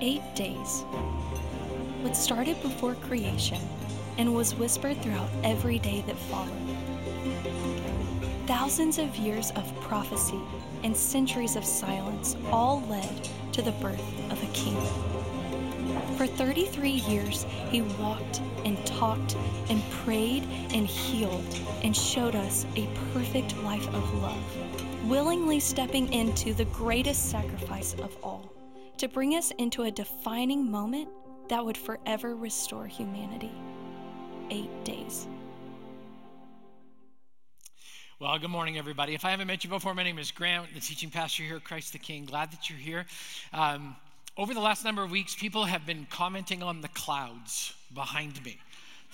Eight days. What started before creation and was whispered throughout every day that followed. Thousands of years of prophecy and centuries of silence all led to the birth of a king. For 33 years, he walked and talked and prayed and healed and showed us a perfect life of love, willingly stepping into the greatest sacrifice of all to bring us into a defining moment that would forever restore humanity. Eight days. Well, good morning, everybody. If I haven't met you before, my name is Grant, the teaching pastor here at Christ the King. Glad that you're here. Um, over the last number of weeks, people have been commenting on the clouds behind me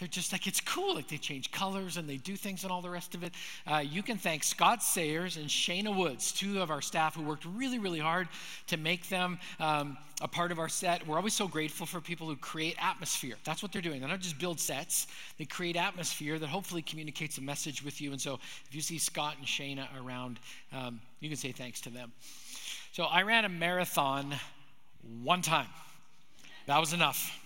they're just like, it's cool. Like they change colors and they do things and all the rest of it. Uh, you can thank Scott Sayers and Shayna Woods, two of our staff who worked really, really hard to make them um, a part of our set. We're always so grateful for people who create atmosphere. That's what they're doing. They don't just build sets, they create atmosphere that hopefully communicates a message with you. And so if you see Scott and Shayna around, um, you can say thanks to them. So I ran a marathon one time. That was enough.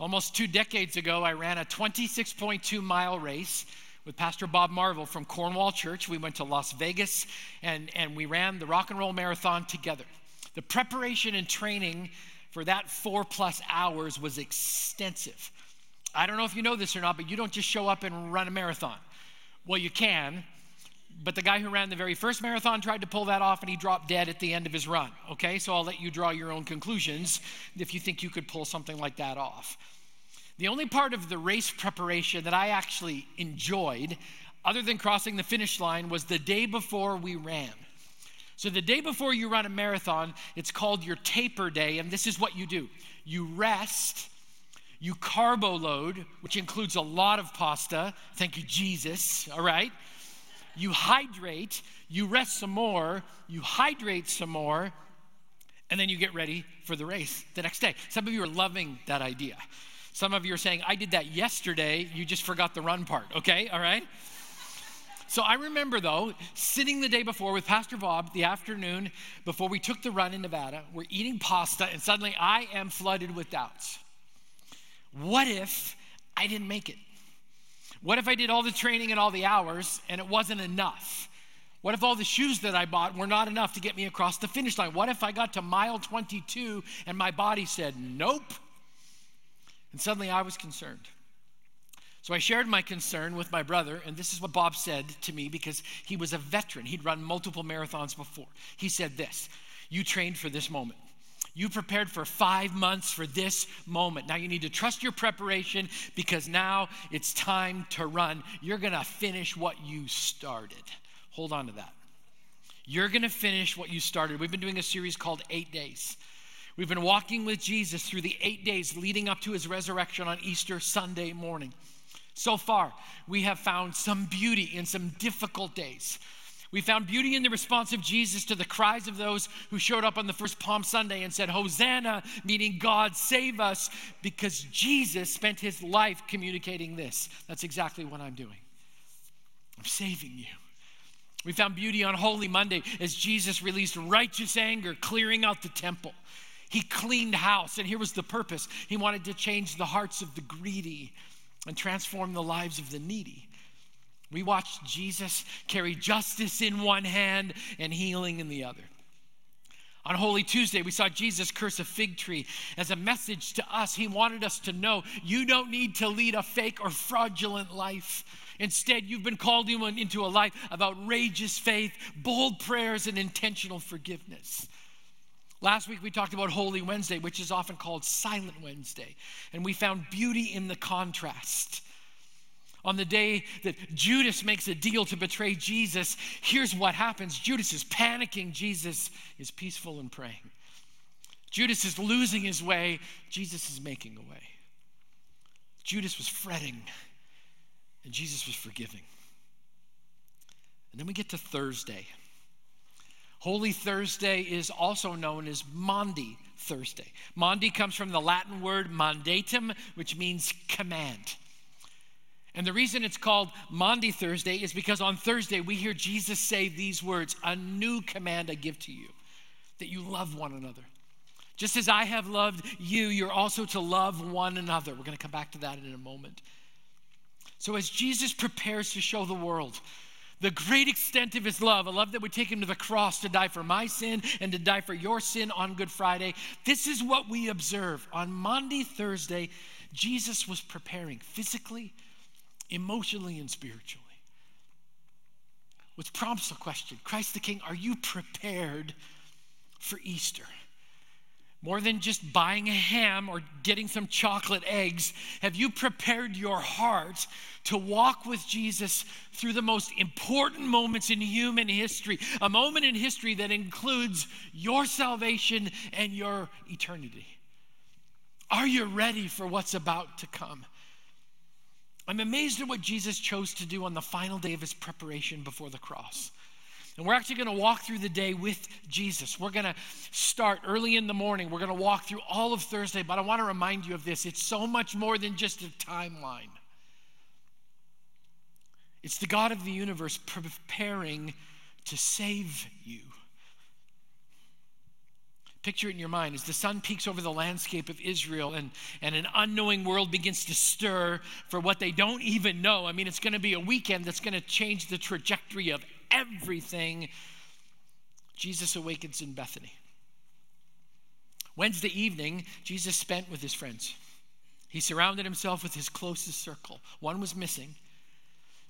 Almost two decades ago, I ran a 26.2 mile race with Pastor Bob Marvel from Cornwall Church. We went to Las Vegas and, and we ran the rock and roll marathon together. The preparation and training for that four plus hours was extensive. I don't know if you know this or not, but you don't just show up and run a marathon. Well, you can, but the guy who ran the very first marathon tried to pull that off and he dropped dead at the end of his run. Okay, so I'll let you draw your own conclusions if you think you could pull something like that off. The only part of the race preparation that I actually enjoyed, other than crossing the finish line, was the day before we ran. So, the day before you run a marathon, it's called your taper day, and this is what you do you rest, you carbo load, which includes a lot of pasta. Thank you, Jesus, all right? You hydrate, you rest some more, you hydrate some more, and then you get ready for the race the next day. Some of you are loving that idea. Some of you are saying, I did that yesterday, you just forgot the run part, okay? All right? So I remember though, sitting the day before with Pastor Bob the afternoon before we took the run in Nevada, we're eating pasta, and suddenly I am flooded with doubts. What if I didn't make it? What if I did all the training and all the hours and it wasn't enough? What if all the shoes that I bought were not enough to get me across the finish line? What if I got to mile 22 and my body said, nope? And suddenly I was concerned. So I shared my concern with my brother, and this is what Bob said to me because he was a veteran. He'd run multiple marathons before. He said this You trained for this moment. You prepared for five months for this moment. Now you need to trust your preparation because now it's time to run. You're going to finish what you started. Hold on to that. You're going to finish what you started. We've been doing a series called Eight Days. We've been walking with Jesus through the eight days leading up to his resurrection on Easter Sunday morning. So far, we have found some beauty in some difficult days. We found beauty in the response of Jesus to the cries of those who showed up on the first Palm Sunday and said, Hosanna, meaning God save us, because Jesus spent his life communicating this. That's exactly what I'm doing. I'm saving you. We found beauty on Holy Monday as Jesus released righteous anger, clearing out the temple. He cleaned house, and here was the purpose. He wanted to change the hearts of the greedy and transform the lives of the needy. We watched Jesus carry justice in one hand and healing in the other. On Holy Tuesday, we saw Jesus curse a fig tree as a message to us. He wanted us to know you don't need to lead a fake or fraudulent life. Instead, you've been called into a life of outrageous faith, bold prayers, and intentional forgiveness. Last week, we talked about Holy Wednesday, which is often called Silent Wednesday, and we found beauty in the contrast. On the day that Judas makes a deal to betray Jesus, here's what happens Judas is panicking, Jesus is peaceful and praying. Judas is losing his way, Jesus is making a way. Judas was fretting, and Jesus was forgiving. And then we get to Thursday. Holy Thursday is also known as Maundy Thursday. Maundy comes from the Latin word mandatum, which means command. And the reason it's called Maundy Thursday is because on Thursday we hear Jesus say these words A new command I give to you, that you love one another. Just as I have loved you, you're also to love one another. We're going to come back to that in a moment. So, as Jesus prepares to show the world the great extent of his love, a love that would take him to the cross to die for my sin and to die for your sin on Good Friday, this is what we observe. On Maundy, Thursday, Jesus was preparing physically, emotionally, and spiritually. Which prompts the question Christ the King, are you prepared for Easter? More than just buying a ham or getting some chocolate eggs, have you prepared your heart to walk with Jesus through the most important moments in human history? A moment in history that includes your salvation and your eternity. Are you ready for what's about to come? I'm amazed at what Jesus chose to do on the final day of his preparation before the cross. And we're actually going to walk through the day with Jesus. We're going to start early in the morning. We're going to walk through all of Thursday, but I want to remind you of this. It's so much more than just a timeline. It's the God of the universe preparing to save you. Picture it in your mind as the sun peeks over the landscape of Israel and, and an unknowing world begins to stir for what they don't even know. I mean, it's going to be a weekend that's going to change the trajectory of everything. Jesus awakens in Bethany. Wednesday evening, Jesus spent with his friends. He surrounded himself with his closest circle. One was missing.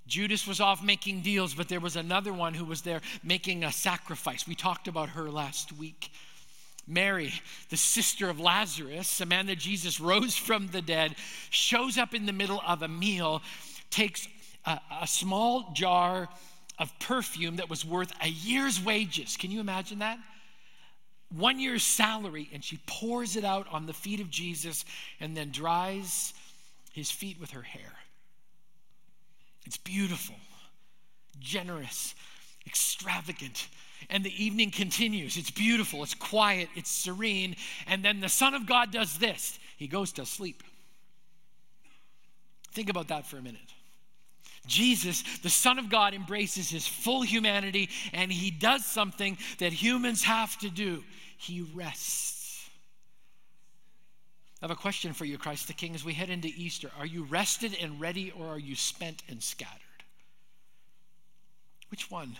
Judas was off making deals, but there was another one who was there making a sacrifice. We talked about her last week. Mary, the sister of Lazarus, a man that Jesus rose from the dead, shows up in the middle of a meal, takes a, a small jar of perfume that was worth a year's wages. Can you imagine that? One year's salary, and she pours it out on the feet of Jesus and then dries his feet with her hair. It's beautiful, generous, extravagant. And the evening continues. It's beautiful, it's quiet, it's serene. And then the Son of God does this he goes to sleep. Think about that for a minute. Jesus, the Son of God, embraces his full humanity and he does something that humans have to do he rests. I have a question for you, Christ the King, as we head into Easter. Are you rested and ready, or are you spent and scattered? Which one?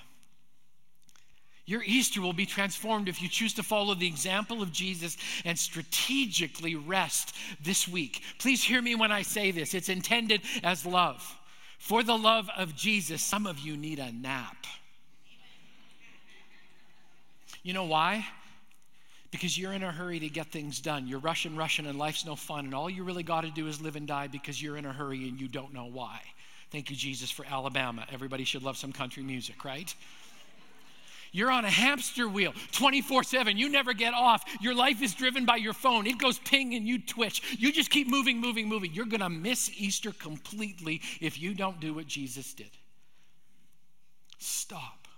Your Easter will be transformed if you choose to follow the example of Jesus and strategically rest this week. Please hear me when I say this. It's intended as love. For the love of Jesus, some of you need a nap. You know why? Because you're in a hurry to get things done. You're rushing, rushing, and life's no fun. And all you really got to do is live and die because you're in a hurry and you don't know why. Thank you, Jesus, for Alabama. Everybody should love some country music, right? You're on a hamster wheel 24 7. You never get off. Your life is driven by your phone. It goes ping and you twitch. You just keep moving, moving, moving. You're going to miss Easter completely if you don't do what Jesus did. Stop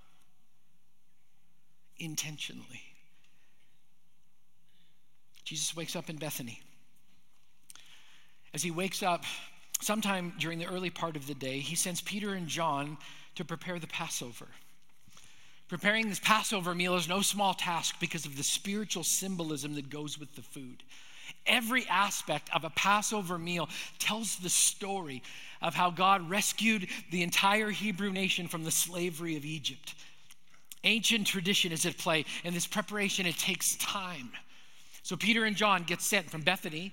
intentionally. Jesus wakes up in Bethany. As he wakes up, sometime during the early part of the day, he sends Peter and John to prepare the Passover. Preparing this Passover meal is no small task because of the spiritual symbolism that goes with the food. Every aspect of a Passover meal tells the story of how God rescued the entire Hebrew nation from the slavery of Egypt. Ancient tradition is at play, and this preparation, it takes time. So Peter and John get sent from Bethany.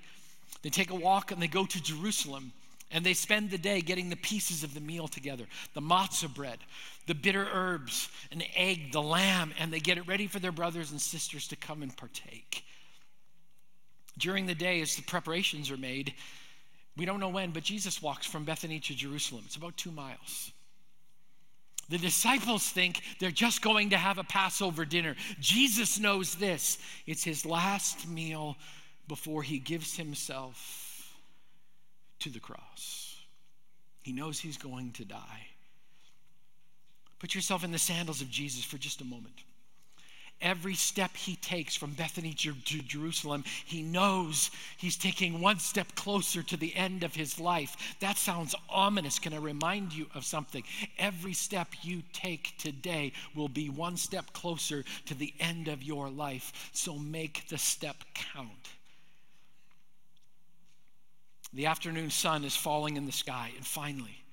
They take a walk and they go to Jerusalem. And they spend the day getting the pieces of the meal together the matzah bread, the bitter herbs, an egg, the lamb, and they get it ready for their brothers and sisters to come and partake. During the day, as the preparations are made, we don't know when, but Jesus walks from Bethany to Jerusalem. It's about two miles. The disciples think they're just going to have a Passover dinner. Jesus knows this it's his last meal before he gives himself to the cross. He knows he's going to die. Put yourself in the sandals of Jesus for just a moment. every step he takes from Bethany to, Jerusalem, he knows he's taking one step closer to the end of his life. That sounds ominous. Can I remind you of something? Every step you take today will be one step closer to the end of your life. So make the step count. The afternoon sun is falling in the sky, and finally,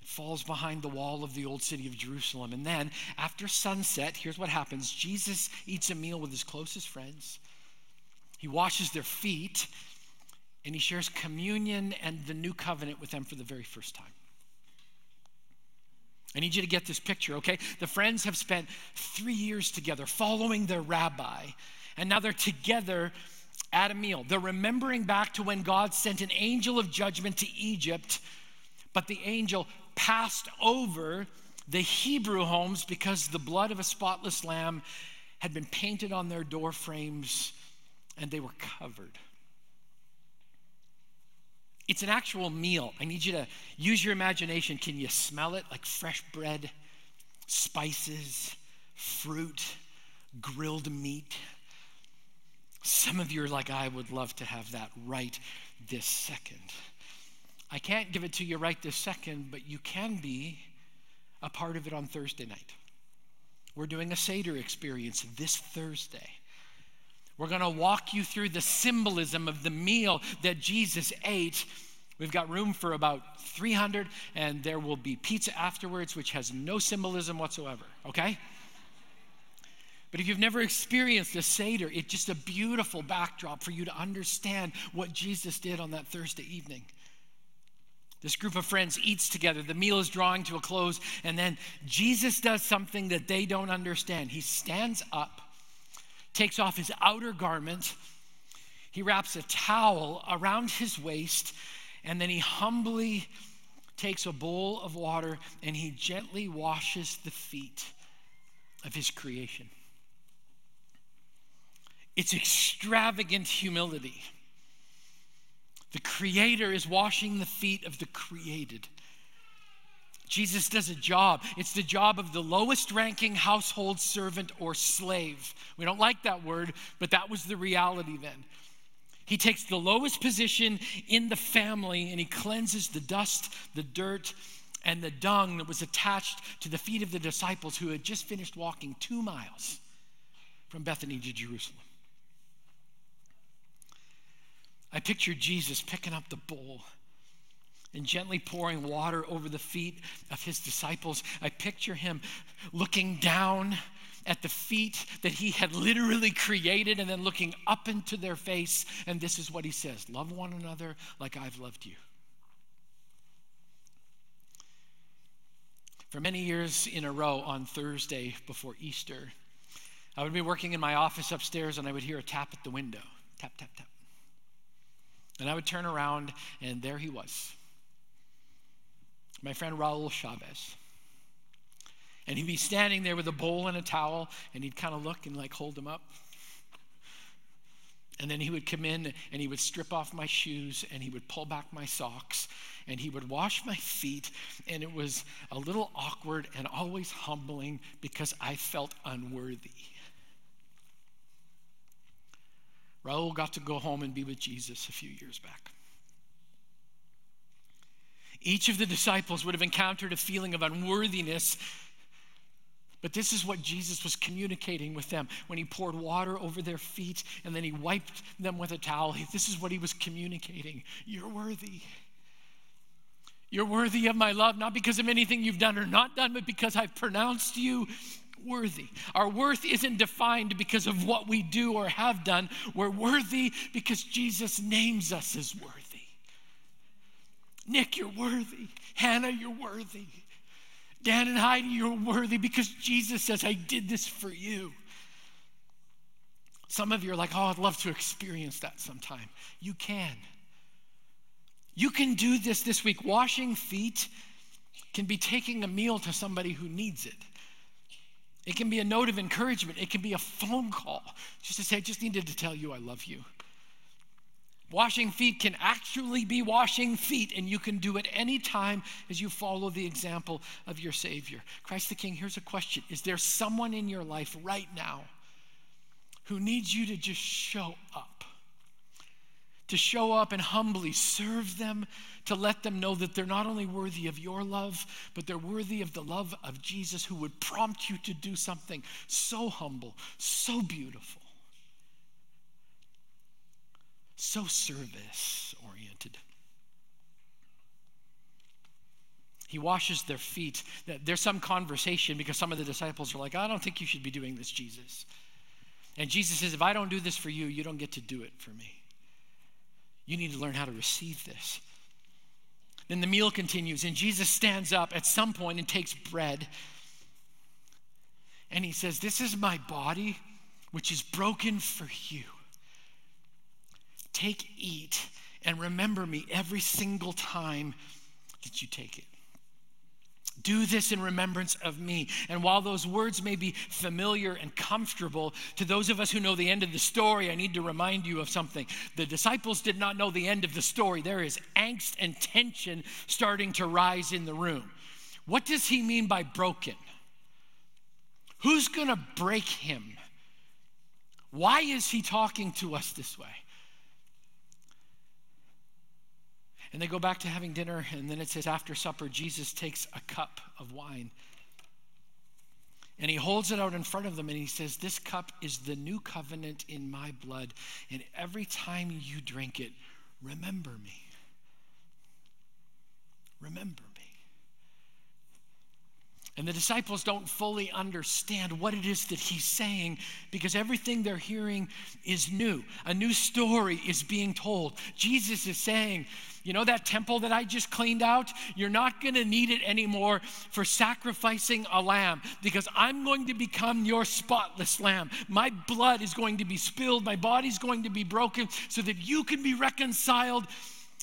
it falls behind the wall of the old city of Jerusalem. And then, after sunset, here's what happens Jesus eats a meal with his closest friends, he washes their feet, and he shares communion and the new covenant with them for the very first time. I need you to get this picture, okay? The friends have spent three years together following their rabbi, and now they're together at a meal. They're remembering back to when God sent an angel of judgment to Egypt, but the angel passed over the Hebrew homes because the blood of a spotless lamb had been painted on their door frames and they were covered. It's an actual meal. I need you to use your imagination. Can you smell it? Like fresh bread, spices, fruit, grilled meat. Some of you are like, I would love to have that right this second. I can't give it to you right this second, but you can be a part of it on Thursday night. We're doing a Seder experience this Thursday. We're going to walk you through the symbolism of the meal that Jesus ate. We've got room for about 300, and there will be pizza afterwards, which has no symbolism whatsoever, okay? But if you've never experienced a Seder, it's just a beautiful backdrop for you to understand what Jesus did on that Thursday evening. This group of friends eats together. The meal is drawing to a close. And then Jesus does something that they don't understand. He stands up, takes off his outer garment, he wraps a towel around his waist, and then he humbly takes a bowl of water and he gently washes the feet of his creation. It's extravagant humility. The Creator is washing the feet of the created. Jesus does a job. It's the job of the lowest ranking household servant or slave. We don't like that word, but that was the reality then. He takes the lowest position in the family and he cleanses the dust, the dirt, and the dung that was attached to the feet of the disciples who had just finished walking two miles from Bethany to Jerusalem. I picture Jesus picking up the bowl and gently pouring water over the feet of his disciples. I picture him looking down at the feet that he had literally created and then looking up into their face. And this is what he says Love one another like I've loved you. For many years in a row on Thursday before Easter, I would be working in my office upstairs and I would hear a tap at the window tap, tap, tap. And I would turn around, and there he was, my friend Raul Chavez. And he'd be standing there with a bowl and a towel, and he'd kind of look and like hold them up. And then he would come in and he would strip off my shoes and he would pull back my socks and he would wash my feet. And it was a little awkward and always humbling because I felt unworthy. Raul got to go home and be with Jesus a few years back. Each of the disciples would have encountered a feeling of unworthiness, but this is what Jesus was communicating with them when he poured water over their feet and then he wiped them with a towel. This is what he was communicating You're worthy. You're worthy of my love, not because of anything you've done or not done, but because I've pronounced you worthy. Our worth isn't defined because of what we do or have done. We're worthy because Jesus names us as worthy. Nick, you're worthy. Hannah, you're worthy. Dan and Heidi, you're worthy because Jesus says, I did this for you. Some of you are like, oh, I'd love to experience that sometime. You can. You can do this this week. Washing feet can be taking a meal to somebody who needs it. It can be a note of encouragement. It can be a phone call just to say, I just needed to tell you I love you. Washing feet can actually be washing feet, and you can do it anytime as you follow the example of your Savior. Christ the King, here's a question Is there someone in your life right now who needs you to just show up. To show up and humbly serve them, to let them know that they're not only worthy of your love, but they're worthy of the love of Jesus who would prompt you to do something so humble, so beautiful, so service oriented. He washes their feet. There's some conversation because some of the disciples are like, I don't think you should be doing this, Jesus. And Jesus says, If I don't do this for you, you don't get to do it for me. You need to learn how to receive this. Then the meal continues, and Jesus stands up at some point and takes bread. And he says, This is my body, which is broken for you. Take, eat, and remember me every single time that you take it. Do this in remembrance of me. And while those words may be familiar and comfortable to those of us who know the end of the story, I need to remind you of something. The disciples did not know the end of the story. There is angst and tension starting to rise in the room. What does he mean by broken? Who's going to break him? Why is he talking to us this way? And they go back to having dinner, and then it says, after supper, Jesus takes a cup of wine. And he holds it out in front of them and he says, This cup is the new covenant in my blood. And every time you drink it, remember me. Remember me. and the disciples don't fully understand what it is that he's saying because everything they're hearing is new. A new story is being told. Jesus is saying, you know that temple that I just cleaned out? You're not going to need it anymore for sacrificing a lamb because I'm going to become your spotless lamb. My blood is going to be spilled, my body's going to be broken so that you can be reconciled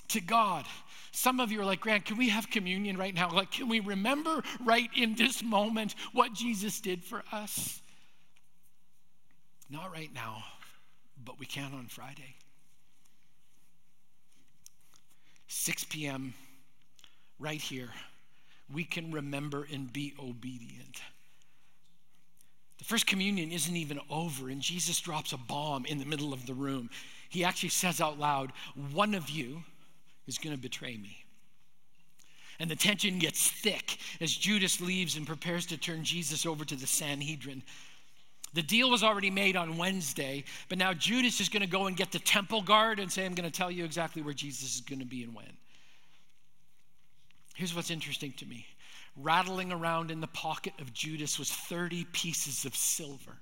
to God. Some of you are like, Grant, can we have communion right now? Like, can we remember right in this moment what Jesus did for us? Not right now, but we can on Friday. 6 p.m., right here, we can remember and be obedient. The first communion isn't even over, and Jesus drops a bomb in the middle of the room. He actually says out loud, One of you, is going to betray me. And the tension gets thick as Judas leaves and prepares to turn Jesus over to the Sanhedrin. The deal was already made on Wednesday, but now Judas is going to go and get the temple guard and say, I'm going to tell you exactly where Jesus is going to be and when. Here's what's interesting to me rattling around in the pocket of Judas was 30 pieces of silver.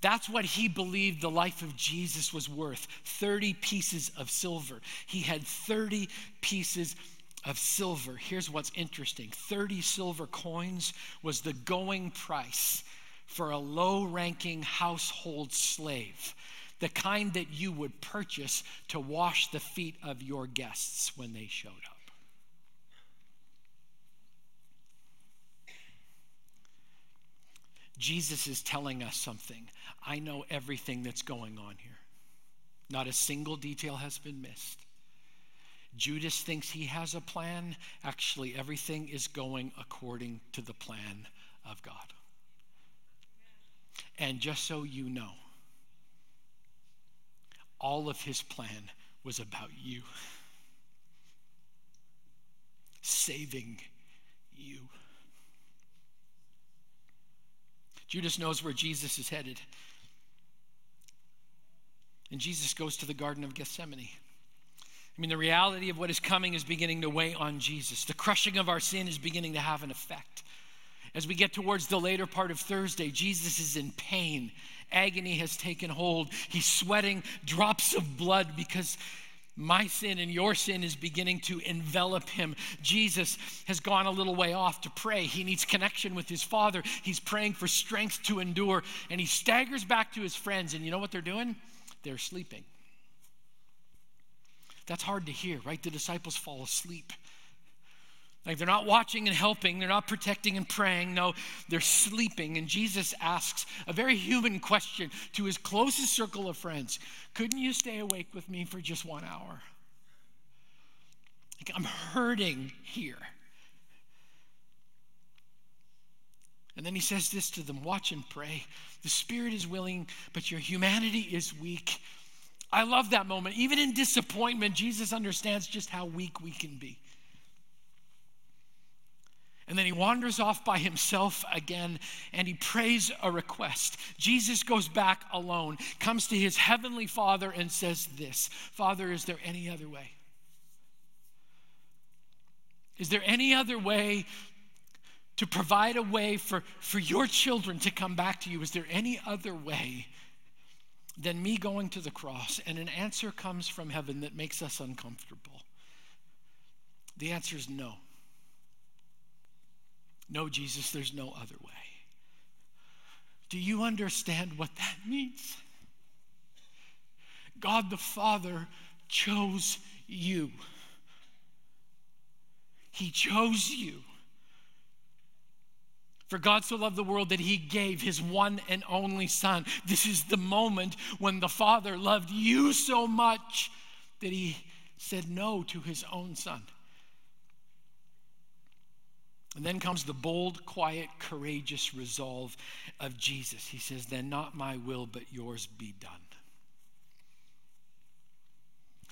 That's what he believed the life of Jesus was worth 30 pieces of silver. He had 30 pieces of silver. Here's what's interesting 30 silver coins was the going price for a low ranking household slave, the kind that you would purchase to wash the feet of your guests when they showed up. Jesus is telling us something. I know everything that's going on here. Not a single detail has been missed. Judas thinks he has a plan. Actually, everything is going according to the plan of God. And just so you know, all of his plan was about you, saving you. Judas knows where Jesus is headed. And Jesus goes to the Garden of Gethsemane. I mean, the reality of what is coming is beginning to weigh on Jesus. The crushing of our sin is beginning to have an effect. As we get towards the later part of Thursday, Jesus is in pain. Agony has taken hold. He's sweating drops of blood because my sin and your sin is beginning to envelop him. Jesus has gone a little way off to pray. He needs connection with his Father. He's praying for strength to endure, and he staggers back to his friends. And you know what they're doing? They're sleeping. That's hard to hear, right? The disciples fall asleep. Like they're not watching and helping, they're not protecting and praying. No, they're sleeping. And Jesus asks a very human question to his closest circle of friends Couldn't you stay awake with me for just one hour? Like I'm hurting here. And then he says this to them watch and pray. The spirit is willing, but your humanity is weak. I love that moment. Even in disappointment, Jesus understands just how weak we can be. And then he wanders off by himself again and he prays a request. Jesus goes back alone, comes to his heavenly Father, and says, This Father, is there any other way? Is there any other way to provide a way for, for your children to come back to you? Is there any other way than me going to the cross? And an answer comes from heaven that makes us uncomfortable. The answer is no. No, Jesus, there's no other way. Do you understand what that means? God the Father chose you. He chose you. For God so loved the world that he gave his one and only Son. This is the moment when the Father loved you so much that he said no to his own Son. And then comes the bold, quiet, courageous resolve of Jesus. He says, Then not my will, but yours be done.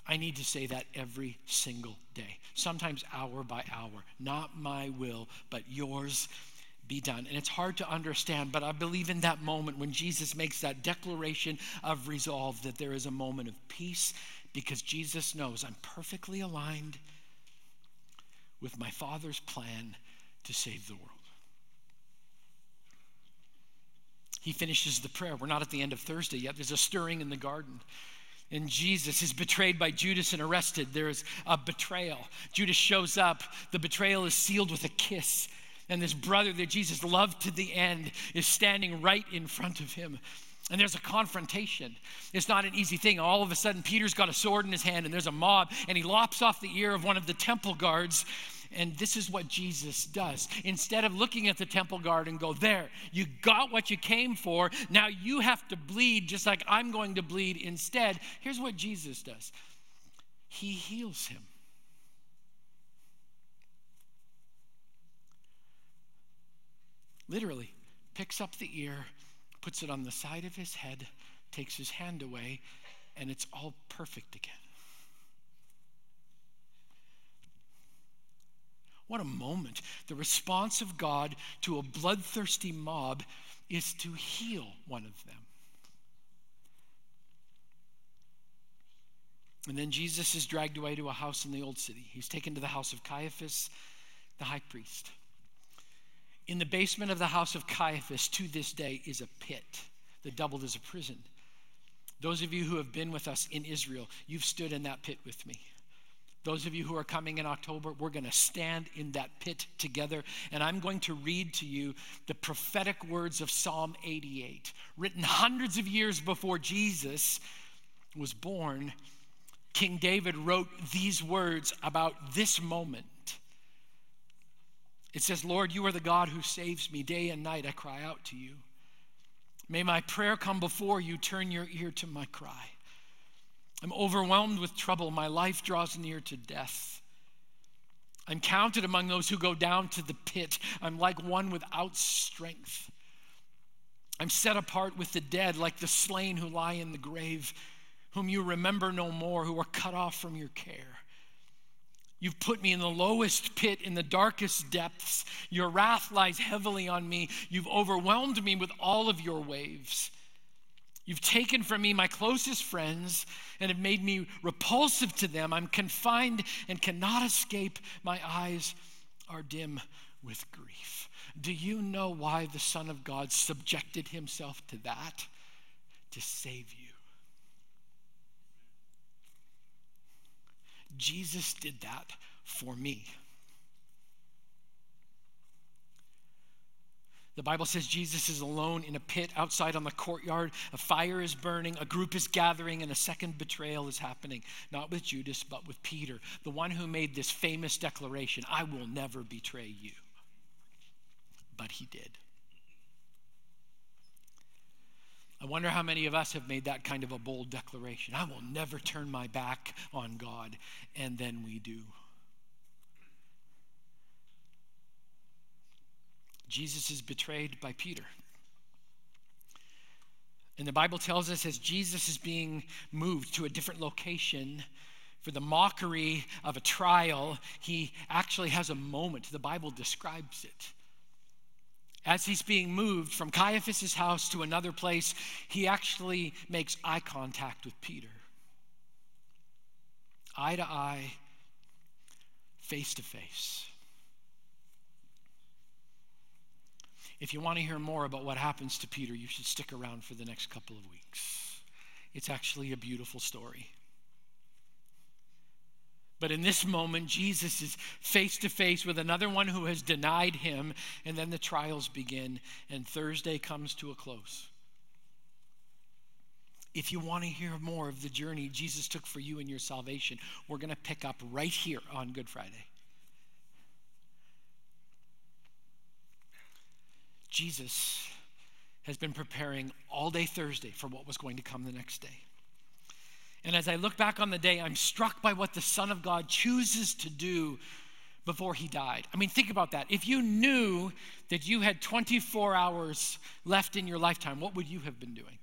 I need to say that every single day, sometimes hour by hour. Not my will, but yours be done. And it's hard to understand, but I believe in that moment when Jesus makes that declaration of resolve that there is a moment of peace because Jesus knows I'm perfectly aligned with my Father's plan to save the world. He finishes the prayer. We're not at the end of Thursday yet. There's a stirring in the garden. And Jesus is betrayed by Judas and arrested. There is a betrayal. Judas shows up. The betrayal is sealed with a kiss. And this brother that Jesus loved to the end is standing right in front of him. And there's a confrontation. It's not an easy thing. All of a sudden, Peter's got a sword in his hand, and there's a mob, and he lops off the ear of one of the temple guards and this is what Jesus does. Instead of looking at the temple guard and go, There, you got what you came for. Now you have to bleed just like I'm going to bleed instead. Here's what Jesus does He heals him. Literally, picks up the ear, puts it on the side of his head, takes his hand away, and it's all perfect again. What a moment. The response of God to a bloodthirsty mob is to heal one of them. And then Jesus is dragged away to a house in the old city. He's taken to the house of Caiaphas, the high priest. In the basement of the house of Caiaphas to this day is a pit that doubled as a prison. Those of you who have been with us in Israel, you've stood in that pit with me. Those of you who are coming in October, we're going to stand in that pit together, and I'm going to read to you the prophetic words of Psalm 88, written hundreds of years before Jesus was born. King David wrote these words about this moment. It says, Lord, you are the God who saves me. Day and night I cry out to you. May my prayer come before you. Turn your ear to my cry. I'm overwhelmed with trouble. My life draws near to death. I'm counted among those who go down to the pit. I'm like one without strength. I'm set apart with the dead, like the slain who lie in the grave, whom you remember no more, who are cut off from your care. You've put me in the lowest pit, in the darkest depths. Your wrath lies heavily on me. You've overwhelmed me with all of your waves. You've taken from me my closest friends and have made me repulsive to them. I'm confined and cannot escape. My eyes are dim with grief. Do you know why the Son of God subjected himself to that? To save you. Jesus did that for me. The Bible says Jesus is alone in a pit outside on the courtyard. A fire is burning, a group is gathering, and a second betrayal is happening. Not with Judas, but with Peter, the one who made this famous declaration I will never betray you. But he did. I wonder how many of us have made that kind of a bold declaration. I will never turn my back on God, and then we do. Jesus is betrayed by Peter. And the Bible tells us as Jesus is being moved to a different location for the mockery of a trial, he actually has a moment. The Bible describes it. As he's being moved from Caiaphas' house to another place, he actually makes eye contact with Peter. Eye to eye, face to face. If you want to hear more about what happens to Peter, you should stick around for the next couple of weeks. It's actually a beautiful story. But in this moment, Jesus is face to face with another one who has denied him, and then the trials begin, and Thursday comes to a close. If you want to hear more of the journey Jesus took for you and your salvation, we're going to pick up right here on Good Friday. Jesus has been preparing all day Thursday for what was going to come the next day. And as I look back on the day, I'm struck by what the Son of God chooses to do before he died. I mean, think about that. If you knew that you had 24 hours left in your lifetime, what would you have been doing?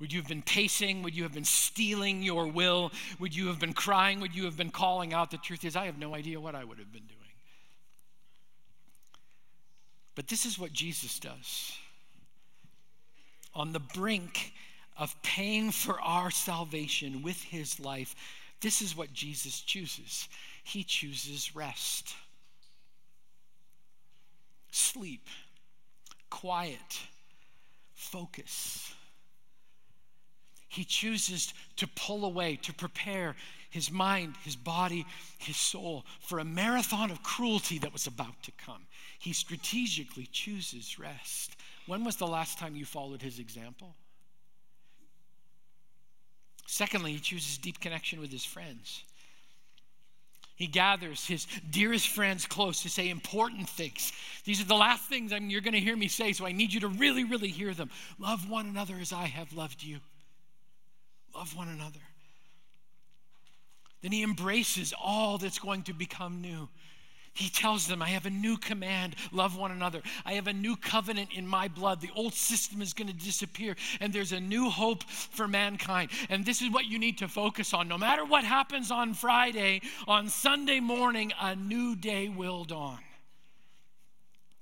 Would you have been pacing? Would you have been steeling your will? Would you have been crying? Would you have been calling out? The truth is, I have no idea what I would have been doing. But this is what Jesus does. On the brink of paying for our salvation with his life, this is what Jesus chooses. He chooses rest, sleep, quiet, focus. He chooses to pull away, to prepare his mind, his body, his soul for a marathon of cruelty that was about to come. He strategically chooses rest. When was the last time you followed his example? Secondly, he chooses deep connection with his friends. He gathers his dearest friends close to say important things. These are the last things I mean, you're going to hear me say, so I need you to really, really hear them. Love one another as I have loved you. Love one another. Then he embraces all that's going to become new. He tells them, I have a new command love one another. I have a new covenant in my blood. The old system is going to disappear, and there's a new hope for mankind. And this is what you need to focus on. No matter what happens on Friday, on Sunday morning, a new day will dawn.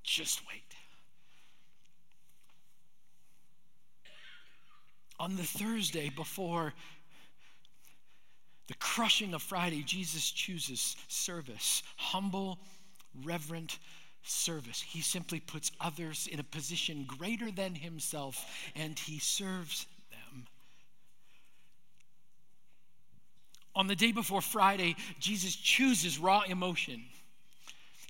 Just wait. On the Thursday before the crushing of Friday, Jesus chooses service, humble, reverent service. He simply puts others in a position greater than himself and he serves them. On the day before Friday, Jesus chooses raw emotion.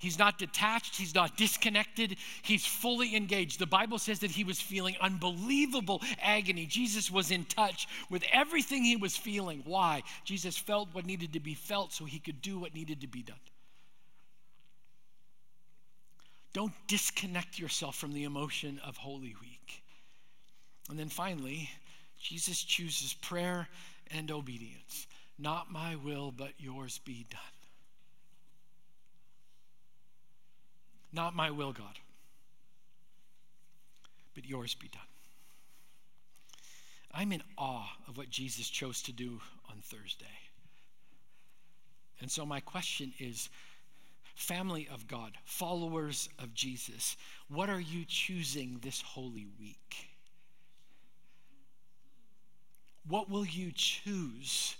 He's not detached, he's not disconnected, he's fully engaged. The Bible says that he was feeling unbelievable agony. Jesus was in touch with everything he was feeling. Why? Jesus felt what needed to be felt so he could do what needed to be done. Don't disconnect yourself from the emotion of Holy Week. And then finally, Jesus chooses prayer and obedience. Not my will, but yours be done. Not my will, God, but yours be done. I'm in awe of what Jesus chose to do on Thursday. And so, my question is family of God, followers of Jesus, what are you choosing this holy week? What will you choose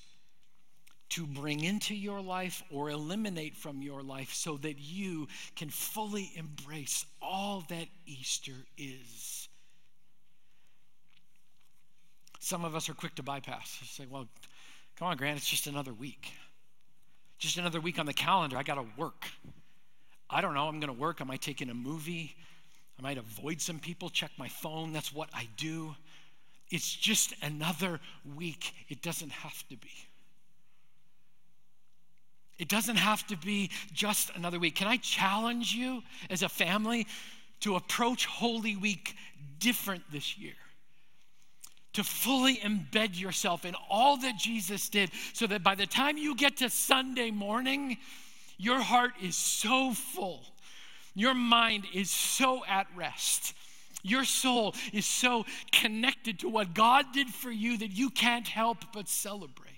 to bring into your life or eliminate from your life so that you can fully embrace all that Easter is. Some of us are quick to bypass. Say, well, come on, Grant, it's just another week. Just another week on the calendar. I got to work. I don't know. I'm going to work. I might take in a movie. I might avoid some people, check my phone. That's what I do. It's just another week. It doesn't have to be. It doesn't have to be just another week. Can I challenge you as a family to approach Holy Week different this year? To fully embed yourself in all that Jesus did so that by the time you get to Sunday morning, your heart is so full Your mind is so at rest. Your soul is so connected to what God did for you that you can't help but celebrate.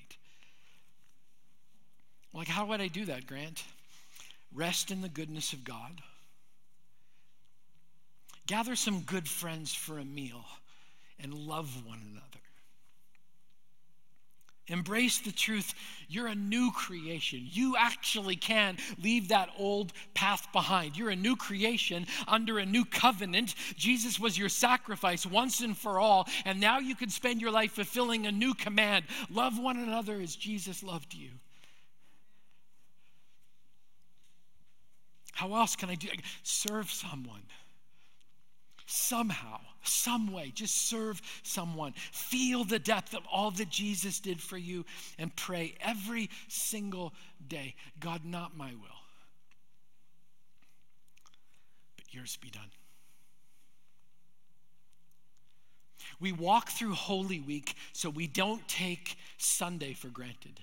Like, how would I do that, Grant? Rest in the goodness of God. Gather some good friends for a meal and love one another. Embrace the truth. You're a new creation. You actually can leave that old path behind. You're a new creation under a new covenant. Jesus was your sacrifice once and for all, and now you can spend your life fulfilling a new command love one another as Jesus loved you. How else can I do? Serve someone somehow, some way, just serve someone. Feel the depth of all that Jesus did for you and pray every single day God, not my will, but yours be done. We walk through Holy Week so we don't take Sunday for granted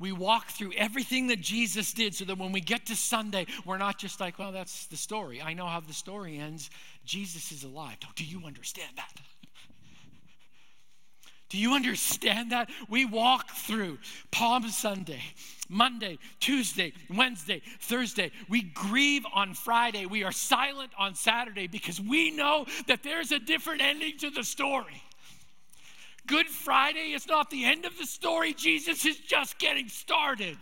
we walk through everything that Jesus did so that when we get to Sunday, we're not just like, well, that's the story. I know how the story ends. Jesus is alive. Do you understand that? Do you understand that? We walk through Palm Sunday, Monday, Tuesday, Wednesday, Thursday. We grieve on Friday. We are silent on Saturday because we know that there's a different ending to the story. Good Friday is not the end of the story. Jesus is just getting started.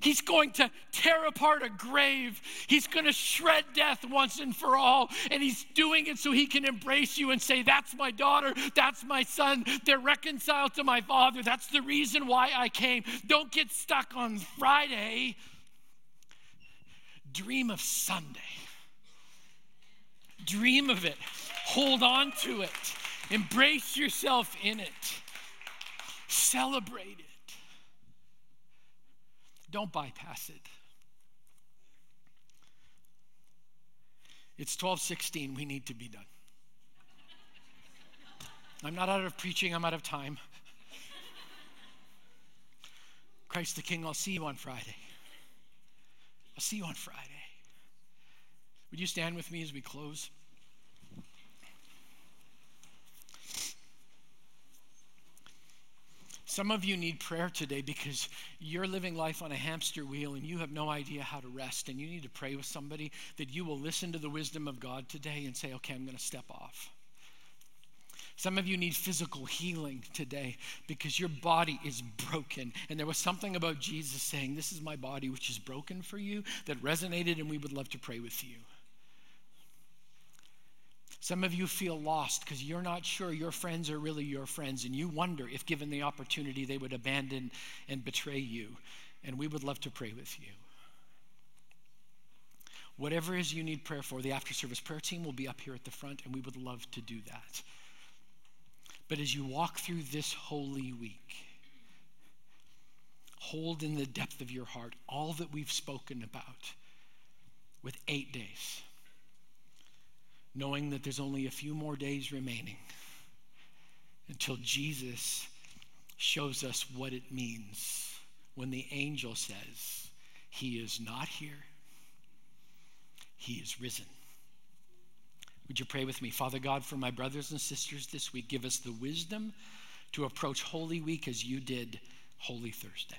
He's going to tear apart a grave. He's going to shred death once and for all. And he's doing it so he can embrace you and say, That's my daughter. That's my son. They're reconciled to my father. That's the reason why I came. Don't get stuck on Friday. Dream of Sunday. Dream of it. Hold on to it. Embrace yourself in it. Celebrate it. Don't bypass it. It's 12:16. We need to be done. I'm not out of preaching, I'm out of time. Christ the King, I'll see you on Friday. I'll see you on Friday. Would you stand with me as we close? Some of you need prayer today because you're living life on a hamster wheel and you have no idea how to rest. And you need to pray with somebody that you will listen to the wisdom of God today and say, okay, I'm going to step off. Some of you need physical healing today because your body is broken. And there was something about Jesus saying, This is my body which is broken for you that resonated, and we would love to pray with you. Some of you feel lost because you're not sure your friends are really your friends, and you wonder if given the opportunity they would abandon and betray you. And we would love to pray with you. Whatever it is you need prayer for, the after service prayer team will be up here at the front, and we would love to do that. But as you walk through this holy week, hold in the depth of your heart all that we've spoken about with eight days knowing that there's only a few more days remaining until Jesus shows us what it means when the angel says, He is not here, He is risen. Would you pray with me? Father God, for my brothers and sisters this week, give us the wisdom to approach Holy Week as you did Holy Thursday.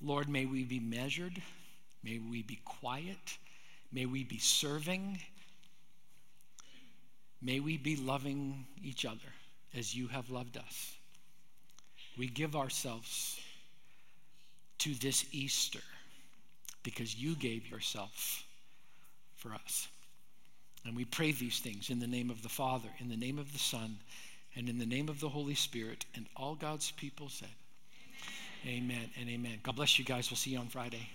Lord, may we be measured, may we be quiet, may we be serving, May we be loving each other as you have loved us. We give ourselves to this Easter because you gave yourself for us. And we pray these things in the name of the Father, in the name of the Son, and in the name of the Holy Spirit. And all God's people said, Amen, amen and amen. God bless you guys. We'll see you on Friday.